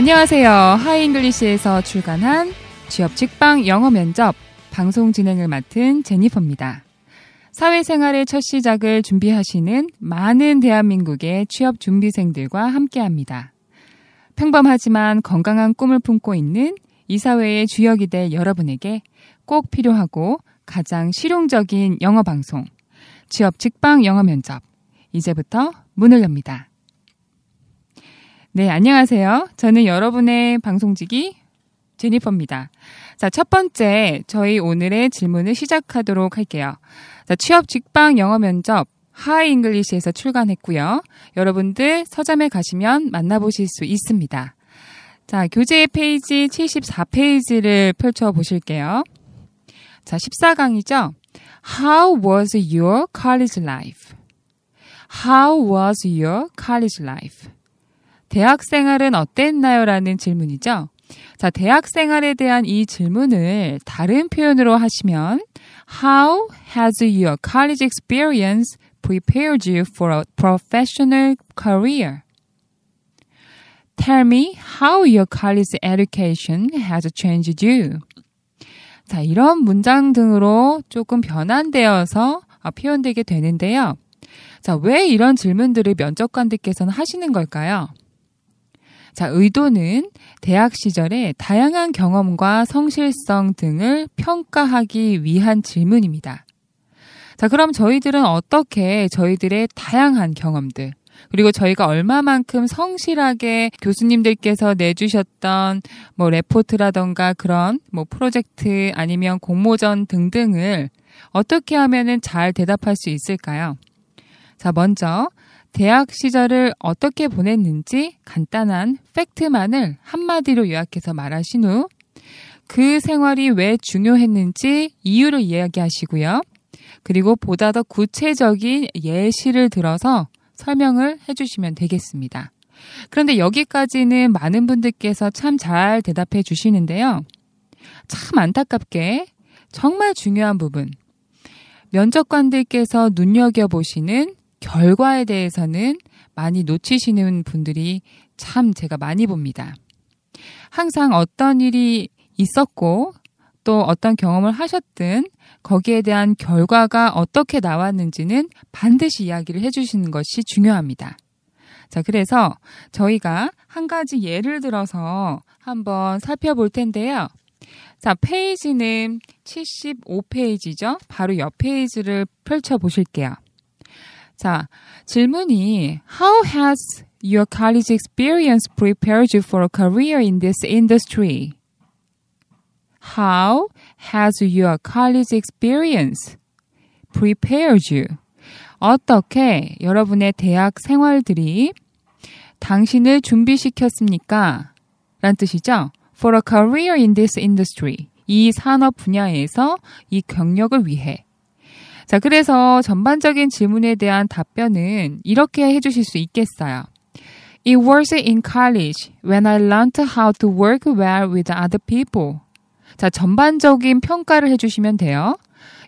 안녕하세요. 하이잉글리시에서 출간한 취업 직방 영어 면접 방송 진행을 맡은 제니퍼입니다. 사회생활의 첫 시작을 준비하시는 많은 대한민국의 취업 준비생들과 함께 합니다. 평범하지만 건강한 꿈을 품고 있는 이 사회의 주역이 될 여러분에게 꼭 필요하고 가장 실용적인 영어 방송, 취업 직방 영어 면접. 이제부터 문을 엽니다. 네, 안녕하세요. 저는 여러분의 방송지기 제니퍼입니다. 자, 첫 번째, 저희 오늘의 질문을 시작하도록 할게요. 자, 취업 직방 영어 면접 Hi English에서 출간했고요. 여러분들 서점에 가시면 만나보실 수 있습니다. 자, 교재 페이지 74페이지를 펼쳐 보실게요. 자, 14강이죠? How was your college life? How was your college life? 대학 생활은 어땠나요? 라는 질문이죠. 자, 대학 생활에 대한 이 질문을 다른 표현으로 하시면 How has your college experience prepared you for a professional career? Tell me how your college education has changed you. 자, 이런 문장 등으로 조금 변환되어서 표현되게 되는데요. 자, 왜 이런 질문들을 면접관들께서는 하시는 걸까요? 자, 의도는 대학 시절의 다양한 경험과 성실성 등을 평가하기 위한 질문입니다. 자, 그럼 저희들은 어떻게 저희들의 다양한 경험들, 그리고 저희가 얼마만큼 성실하게 교수님들께서 내주셨던 뭐 레포트라던가 그런 뭐 프로젝트 아니면 공모전 등등을 어떻게 하면은 잘 대답할 수 있을까요? 자, 먼저 대학 시절을 어떻게 보냈는지 간단한 팩트만을 한마디로 요약해서 말하신 후 그 생활이 왜 중요했는지 이유를 이야기하시고요. 그리고 보다 더 구체적인 예시를 들어서 설명을 해주시면 되겠습니다. 그런데 여기까지는 많은 분들께서 참 잘 대답해 주시는데요. 참 안타깝게 정말 중요한 부분. 면접관들께서 눈여겨보시는 결과에 대해서는 많이 놓치시는 분들이 참 제가 많이 봅니다. 항상 어떤 일이 있었고 또 어떤 경험을 하셨든 거기에 대한 결과가 어떻게 나왔는지는 반드시 이야기를 해주시는 것이 중요합니다. 자, 그래서 저희가 한 가지 예를 들어서 한번 살펴볼 텐데요. 자, 페이지는 75페이지죠. 바로 옆 페이지를 펼쳐 보실게요. 자, 질문이 How has your college experience prepared you for a career in this industry? How has your college experience prepared you? 어떻게 여러분의 대학 생활들이 당신을 준비시켰습니까? 란 뜻이죠. For a career in this industry. 이 산업 분야에서 이 경력을 위해. 자, 그래서 전반적인 질문에 대한 답변은 이렇게 해주실 수 있겠어요. It was in college when I learned how to work well with other people. 자, 전반적인 평가를 해주시면 돼요.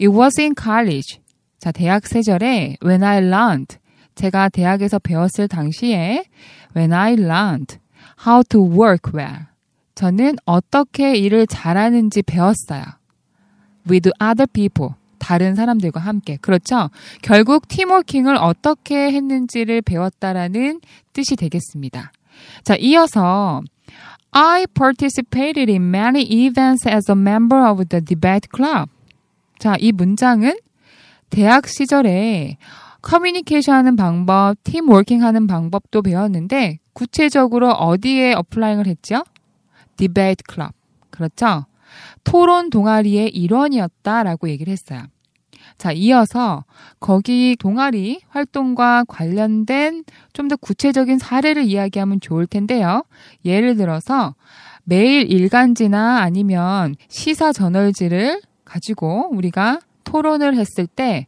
It was in college. 자, 대학 시절에 when I learned. 제가 대학에서 배웠을 당시에 when I learned how to work well. 저는 어떻게 일을 잘하는지 배웠어요. with other people. 다른 사람들과 함께. 그렇죠? 결국 팀워킹을 어떻게 했는지를 배웠다라는 뜻이 되겠습니다. 자, 이어서 I participated in many events as a member of the debate club. 자, 이 문장은 대학 시절에 커뮤니케이션 하는 방법, team working 하는 방법도 배웠는데 구체적으로 어디에 applying을 했죠? debate club. 그렇죠? 토론 동아리의 일원이었다라고 얘기를 했어요. 자, 이어서 거기 동아리 활동과 관련된 좀 더 구체적인 사례를 이야기하면 좋을 텐데요. 예를 들어서 매일 일간지나 아니면 시사 저널지를 가지고 우리가 토론을 했을 때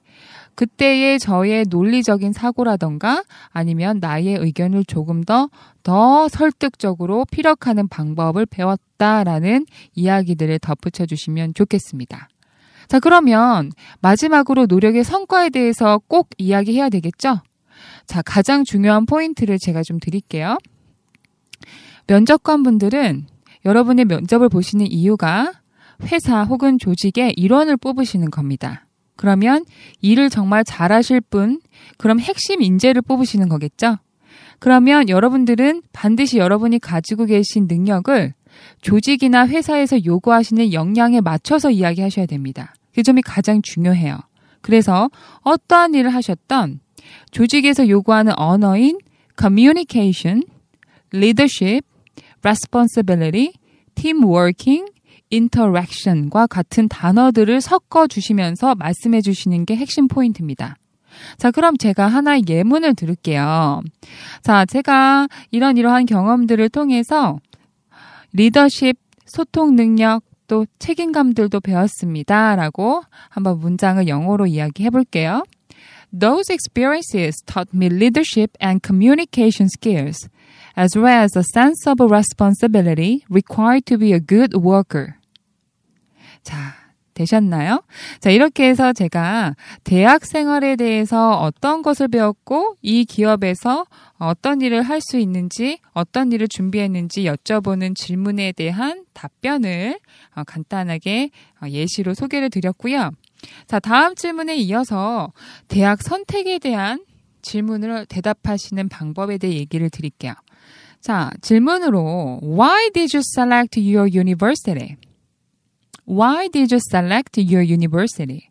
그때의 저의 논리적인 사고라던가 아니면 나의 의견을 조금 더, 더 설득적으로 피력하는 방법을 배웠다라는 이야기들을 덧붙여 주시면 좋겠습니다. 자, 그러면 마지막으로 노력의 성과에 대해서 꼭 이야기해야 되겠죠? 자, 가장 중요한 포인트를 제가 좀 드릴게요. 면접관 분들은 여러분의 면접을 보시는 이유가 회사 혹은 조직의 일원을 뽑으시는 겁니다. 그러면 일을 정말 잘하실 분, 그럼 핵심 인재를 뽑으시는 거겠죠? 그러면 여러분들은 반드시 여러분이 가지고 계신 능력을 조직이나 회사에서 요구하시는 역량에 맞춰서 이야기하셔야 됩니다. 그 점이 가장 중요해요. 그래서 어떠한 일을 하셨던 조직에서 요구하는 언어인 communication, leadership, responsibility, team working, interaction과 같은 단어들을 섞어 주시면서 말씀해 주시는 게 핵심 포인트입니다. 자, 그럼 제가 하나의 예문을 들을게요. 자, 제가 이런 이러한 경험들을 통해서 리더십, 소통 능력, 또 책임감들도 배웠습니다. 라고 한번 문장을 영어로 이야기해 볼게요. Those experiences taught me leadership and communication skills, as well as a sense of responsibility required to be a good worker. 자, 되셨나요? 자, 이렇게 해서 제가 대학 생활에 대해서 어떤 것을 배웠고 이 기업에서 어떤 일을 할 수 있는지 어떤 일을 준비했는지 여쭤보는 질문에 대한 답변을 어, 간단하게 어, 예시로 소개를 드렸고요. 자, 다음 질문에 이어서 대학 선택에 대한 질문을 대답하시는 방법에 대해 얘기를 드릴게요. 자, 질문으로 Why did you select your university? Why did you select your university?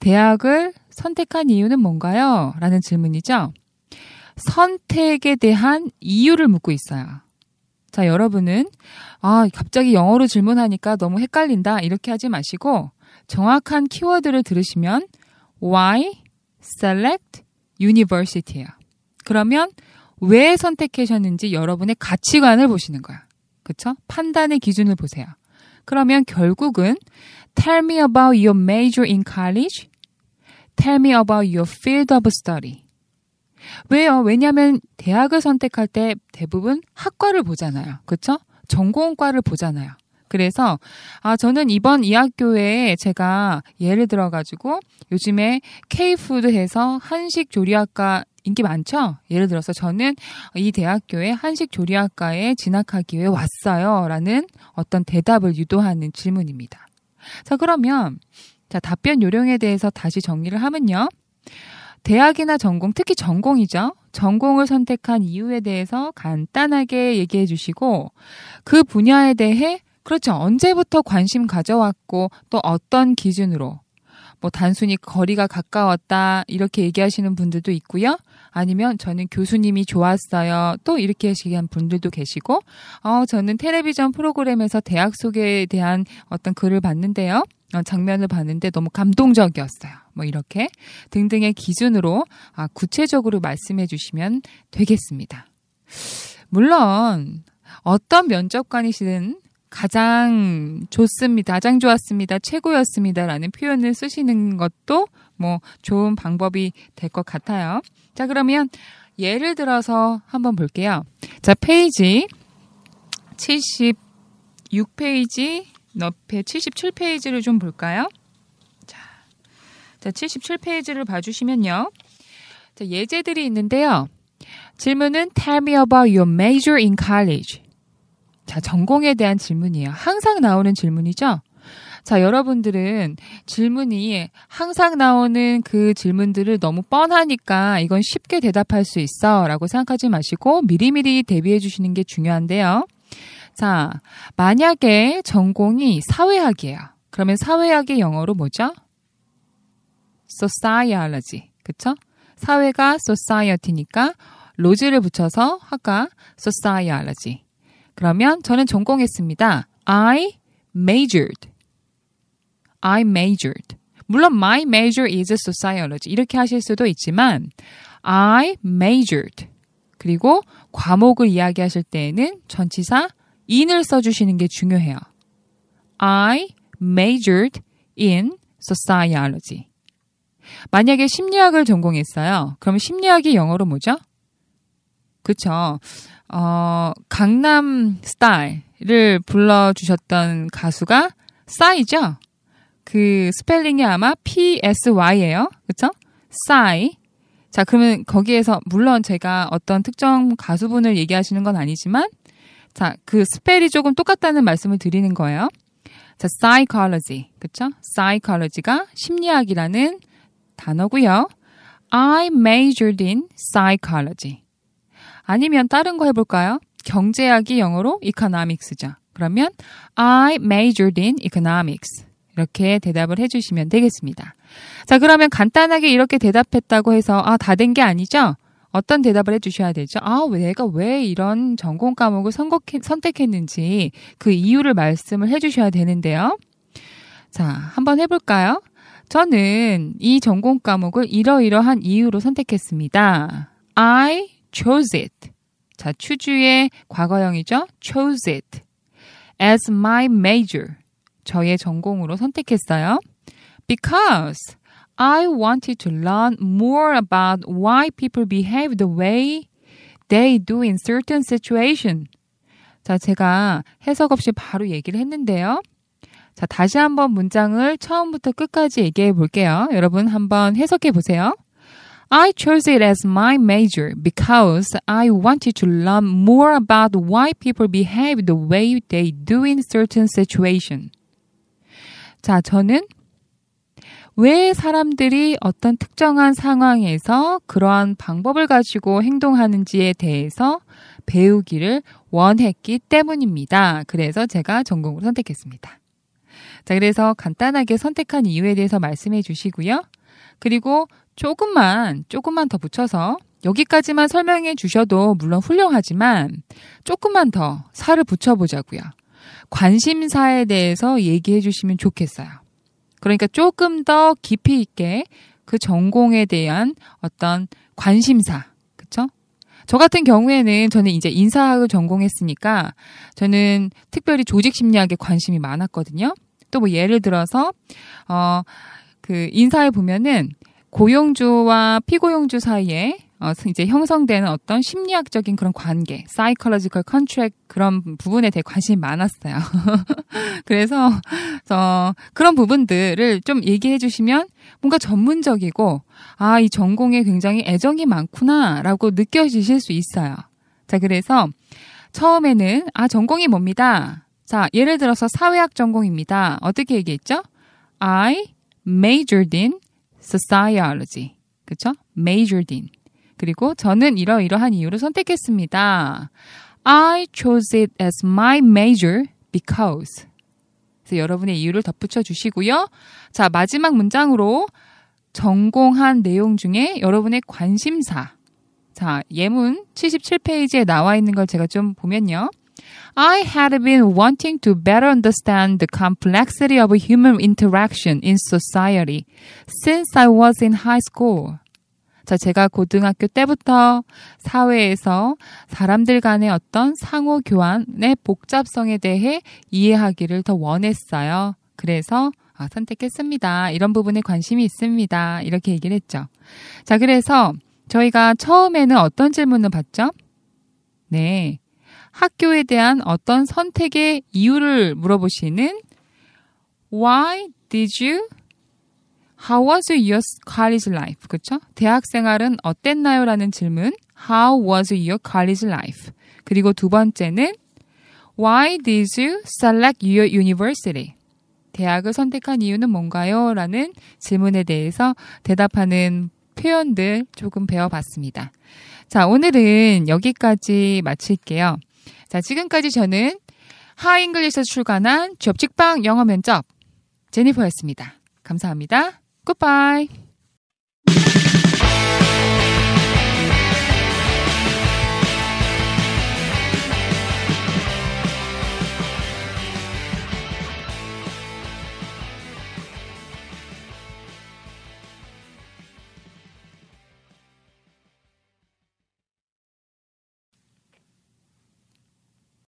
대학을 선택한 이유는 뭔가요? 라는 질문이죠. 선택에 대한 이유를 묻고 있어요. 자, 여러분은, 아, 갑자기 영어로 질문하니까 너무 헷갈린다. 이렇게 하지 마시고, 정확한 키워드를 들으시면, why select university예요. 그러면, 왜 선택하셨는지 여러분의 가치관을 보시는 거야. 그쵸? 판단의 기준을 보세요. 그러면 결국은 tell me about your major in college. tell me about your field of study. 왜요? 왜냐하면 대학을 선택할 때 대부분 학과를 보잖아요. 그쵸? 전공과를 보잖아요. 그래서 아 저는 이번 이 학교에 제가 예를 들어 가지고 요즘에 K푸드 해서 한식 조리학과 인기 많죠? 예를 들어서 저는 이 대학교에 한식 조리학과에 진학하기 위해 왔어요. 라는 어떤 대답을 유도하는 질문입니다. 자, 그러면, 자, 답변 요령에 대해서 다시 정리를 하면요. 대학이나 전공, 특히 전공이죠. 전공을 선택한 이유에 대해서 간단하게 얘기해 주시고, 그 분야에 대해, 그렇죠. 언제부터 관심 가져왔고, 또 어떤 기준으로, 뭐 단순히 거리가 가까웠다, 이렇게 얘기하시는 분들도 있고요. 아니면 저는 교수님이 좋았어요. 또 이렇게 하시는 분들도 계시고, 어, 저는 텔레비전 프로그램에서 대학 소개에 대한 어떤 글을 봤는데요. 어, 장면을 봤는데 너무 감동적이었어요. 뭐 이렇게 등등의 기준으로 아, 구체적으로 말씀해 주시면 되겠습니다. 물론 어떤 면접관이시든 가장 좋습니다. 가장 좋았습니다. 최고였습니다 라는 표현을 쓰시는 것도 뭐 좋은 방법이 될 것 같아요. 자, 그러면 예를 들어서 한번 볼게요. 자, 페이지 76페이지 옆에 77페이지를 좀 볼까요? 자, 자 77페이지를 봐주시면요. 자, 예제들이 있는데요. 질문은 Tell me about your major in college. 자, 전공에 대한 질문이에요. 항상 나오는 질문이죠? 자, 여러분들은 질문이 항상 나오는 그 질문들을 너무 뻔하니까 이건 쉽게 대답할 수 있어 라고 생각하지 마시고 미리미리 대비해 주시는 게 중요한데요. 자, 만약에 전공이 사회학이에요. 그러면 사회학의 영어로 뭐죠? sociology. 그쵸? 사회가 society니까 로즈를 붙여서 학과 sociology. 그러면 저는 전공했습니다. I majored. I majored. 물론 my major is sociology 이렇게 하실 수도 있지만 I majored. 그리고 과목을 이야기하실 때에는 전치사 in을 써주시는 게 중요해요. I majored in sociology. 만약에 심리학을 전공했어요. 그럼 심리학이 영어로 뭐죠? 그쵸. 어, 강남 스타일을 불러주셨던 가수가 싸이죠? 그 스펠링이 아마 PSY예요. 그쵸? 싸이. 자, 그러면 거기에서 물론 제가 어떤 특정 가수분을 얘기하시는 건 아니지만 자, 그 스펠이 조금 똑같다는 말씀을 드리는 거예요. 자, psychology. 그쵸? psychology가 심리학이라는 단어고요. I majored in psychology. 아니면 다른 거 해볼까요? 경제학이 영어로 economics죠. 그러면 I majored in economics. 이렇게 대답을 해주시면 되겠습니다. 자, 그러면 간단하게 이렇게 대답했다고 해서 아, 다 된 게 아니죠? 어떤 대답을 해주셔야 되죠? 아, 내가 왜 이런 전공 과목을 선택했는지 그 이유를 말씀을 해주셔야 되는데요. 자, 한번 해볼까요? 저는 이 전공 과목을 이러이러한 이유로 선택했습니다. I chose it. 자, 추주의 과거형이죠. chose it as my major. 저의 전공으로 선택했어요. Because I wanted to learn more about why people behave the way they do in certain situation. 자, 제가 해석 없이 바로 얘기를 했는데요. 자, 다시 한번 문장을 처음부터 끝까지 얘기해 볼게요. 여러분 한번 해석해 보세요. I chose it as my major because I wanted to learn more about why people behave the way they do in certain situation. 자, 저는 왜 사람들이 어떤 특정한 상황에서 그러한 방법을 가지고 행동하는지에 대해서 배우기를 원했기 때문입니다. 그래서 제가 전공으로 선택했습니다. 자, 그래서 간단하게 선택한 이유에 대해서 말씀해 주시고요. 그리고 조금만, 조금만 더 붙여서 여기까지만 설명해 주셔도 물론 훌륭하지만 조금만 더 살을 붙여보자고요. 관심사에 대해서 얘기해 주시면 좋겠어요. 그러니까 조금 더 깊이 있게 그 전공에 대한 어떤 관심사, 그쵸? 저 같은 경우에는 저는 이제 인사학을 전공했으니까 저는 특별히 조직 심리학에 관심이 많았거든요. 또 뭐 예를 들어서, 어, 그 인사에 보면은 고용주와 피고용주 사이에 어, 이제 형성되는 어떤 심리학적인 그런 관계, psychological contract 그런 부분에 대해 관심이 많았어요. 그래서 어, 그런 부분들을 좀 얘기해 주시면 뭔가 전문적이고 아, 이 전공에 굉장히 애정이 많구나라고 느껴지실 수 있어요. 자, 그래서 처음에는 아, 전공이 뭡니다. 자, 예를 들어서 사회학 전공입니다. 어떻게 얘기했죠? I majored in sociology. 그쵸? majored in. 그리고 저는 이러이러한 이유로 선택했습니다. I chose it as my major because. 그래서 여러분의 이유를 덧붙여 주시고요. 자, 마지막 문장으로 전공한 내용 중에 여러분의 관심사. 자, 예문 77페이지에 나와 있는 걸 제가 좀 보면요. I had been wanting to better understand the complexity of human interaction in society since I was in high school. 자, 제가 고등학교 때부터 사회에서 사람들 간의 어떤 상호 교환의 복잡성에 대해 이해하기를 더 원했어요. 그래서 아, 선택했습니다. 이런 부분에 관심이 있습니다. 이렇게 얘기를 했죠. 자, 그래서 저희가 처음에는 어떤 질문을 받죠? 네. 학교에 대한 어떤 선택의 이유를 물어보시는 Why did you How was your college life? 그쵸? 대학 생활은 어땠나요? 라는 질문. How was your college life? 그리고 두 번째는 Why did you select your university? 대학을 선택한 이유는 뭔가요? 라는 질문에 대해서 대답하는 표현들 조금 배워봤습니다. 자, 오늘은 여기까지 마칠게요. 자, 지금까지 저는 하잉글리에서 출간한 취업 직방 영어 면접 제니퍼였습니다. 감사합니다. Goodbye.